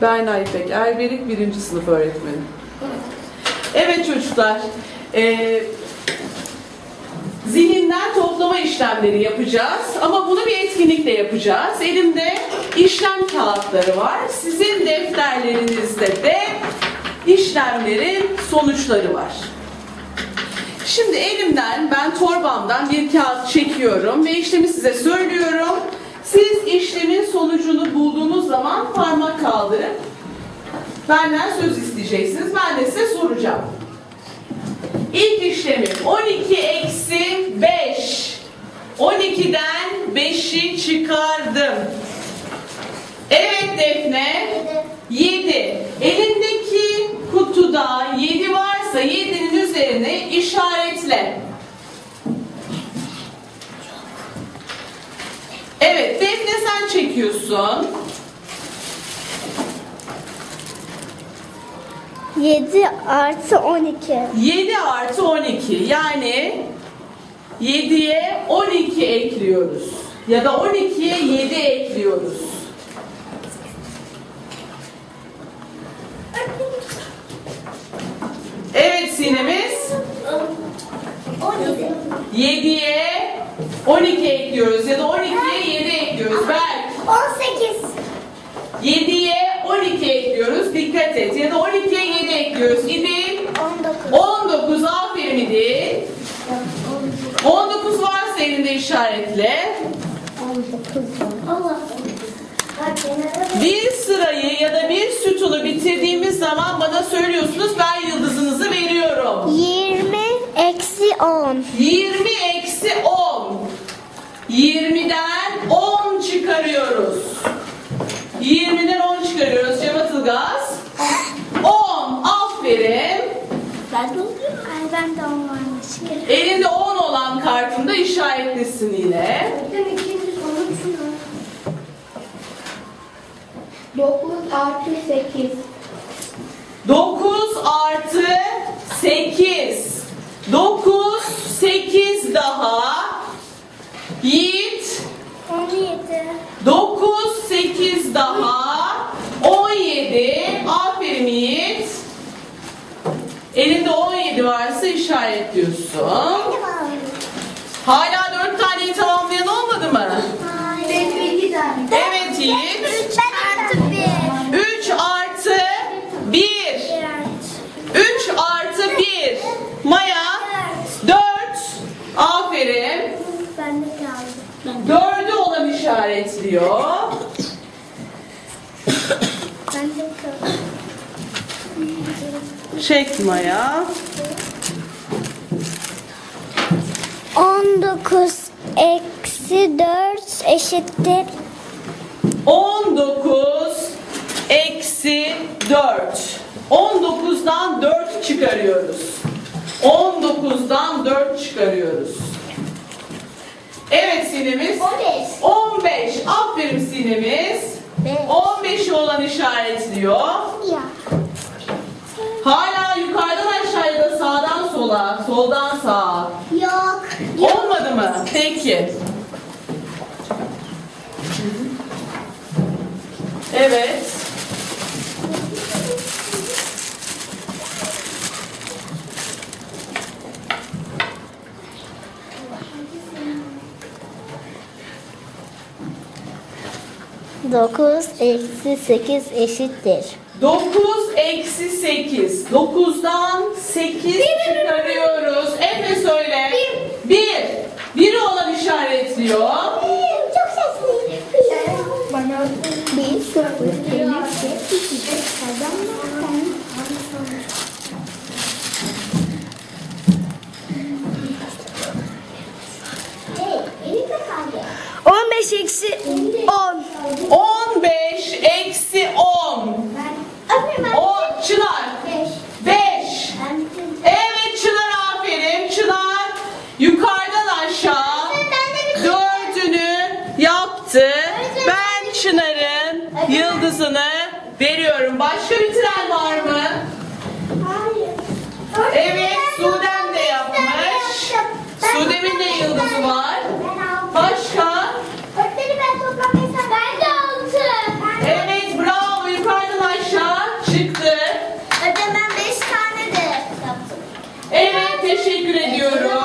Berna İpek Erberik birinci sınıf öğretmeni. Evet çocuklar, e, zihinden toplama işlemleri yapacağız ama bunu bir etkinlikle yapacağız. Elimde işlem kağıtları var. Sizin defterlerinizde de işlemlerin sonuçları var. Şimdi elimden ben torbamdan bir kağıt çekiyorum ve işlemi size söylüyorum. Siz işlemin sonucunu bulduğunuz zaman parmak kaldırıp benden söz isteyeceksiniz. Ben de size soracağım. İlk işlemim 12 eksi 5. 12'den 5'i çıkardım. Evet Defne. 7. Elindeki kutuda 7 varsa 7'nin üzerine işaretle. Evet Defne sen çekiyorsun. 7 artı 12. 7 artı 12 yani 7'ye 12 ekliyoruz. Ya da 12'ye 7 ekliyoruz. Evet sinemiz 17. 7'ye 12 ekliyoruz ya da 12'ye 7 ekliyoruz. Berk 18. 7'ye 12 ekliyoruz. Dikkat et. Ya da 12'ye 7 ekliyoruz. İdil 19. 19 aferin İdil. 19 varsa elinde işaretle. 19. Allah. Bir sırayı ya da bir sütunu bitirdiğimiz zaman bana söylüyorsunuz ben yıldızınızı veriyorum. 20 eksi 10. 20 eksi 10. 20'den 10 çıkarıyoruz. 20'den 10 çıkarıyoruz. Cem Atılgaz. 10. Aferin. Ben de Ay ben de 10 varmış. Elinde 10 olan kartında işaretlesin yine. Öğretmenim ikinci sonuç şunu. 9 artı 8. 9 artı 8. 9, Yiğit. 17. 9, 8 daha. 17. Aferin Yiğit. Elinde 17 varsa işaretliyorsun. Hala 4 taneyi tamamlayan olmadı mı? Benim 2 tane. Evet Yiğit. 3 artı 1. 3 artı 1. 3 artı 1. Maya 4. Aferin. Ben de kaldım. 4'ü olan işaretliyor. Çek Maya. 19 eksi 4 eşittir 19 eksi 4. 19'dan 4 çıkarıyoruz. 19'dan 4 çıkarıyoruz. Evet sinemiz. 15. 15. Aferin sinemiz. 15'i olan işaretliyor. Hala yukarıdan aşağıya da sağdan sola, soldan sağa. Yok. Olmadı mı? Peki. Evet. Dokuz eksi sekiz eşittir. 9 eksi 8. 9'dan 8 çıkarıyoruz. Efe söyle. 1. 1 olan işaretliyor. Çok sesliyim. Bana bir sıfır On beş eksi yaptı. Ben Çınar'ın yıldızını veriyorum. Başka bitiren var mı? Hayır. Evet, Sudem de yapmış. Sudem'in de yıldızı var. Başka? Evet, bravo. Yukarıdan aşağı çıktı. Evet, teşekkür ediyorum.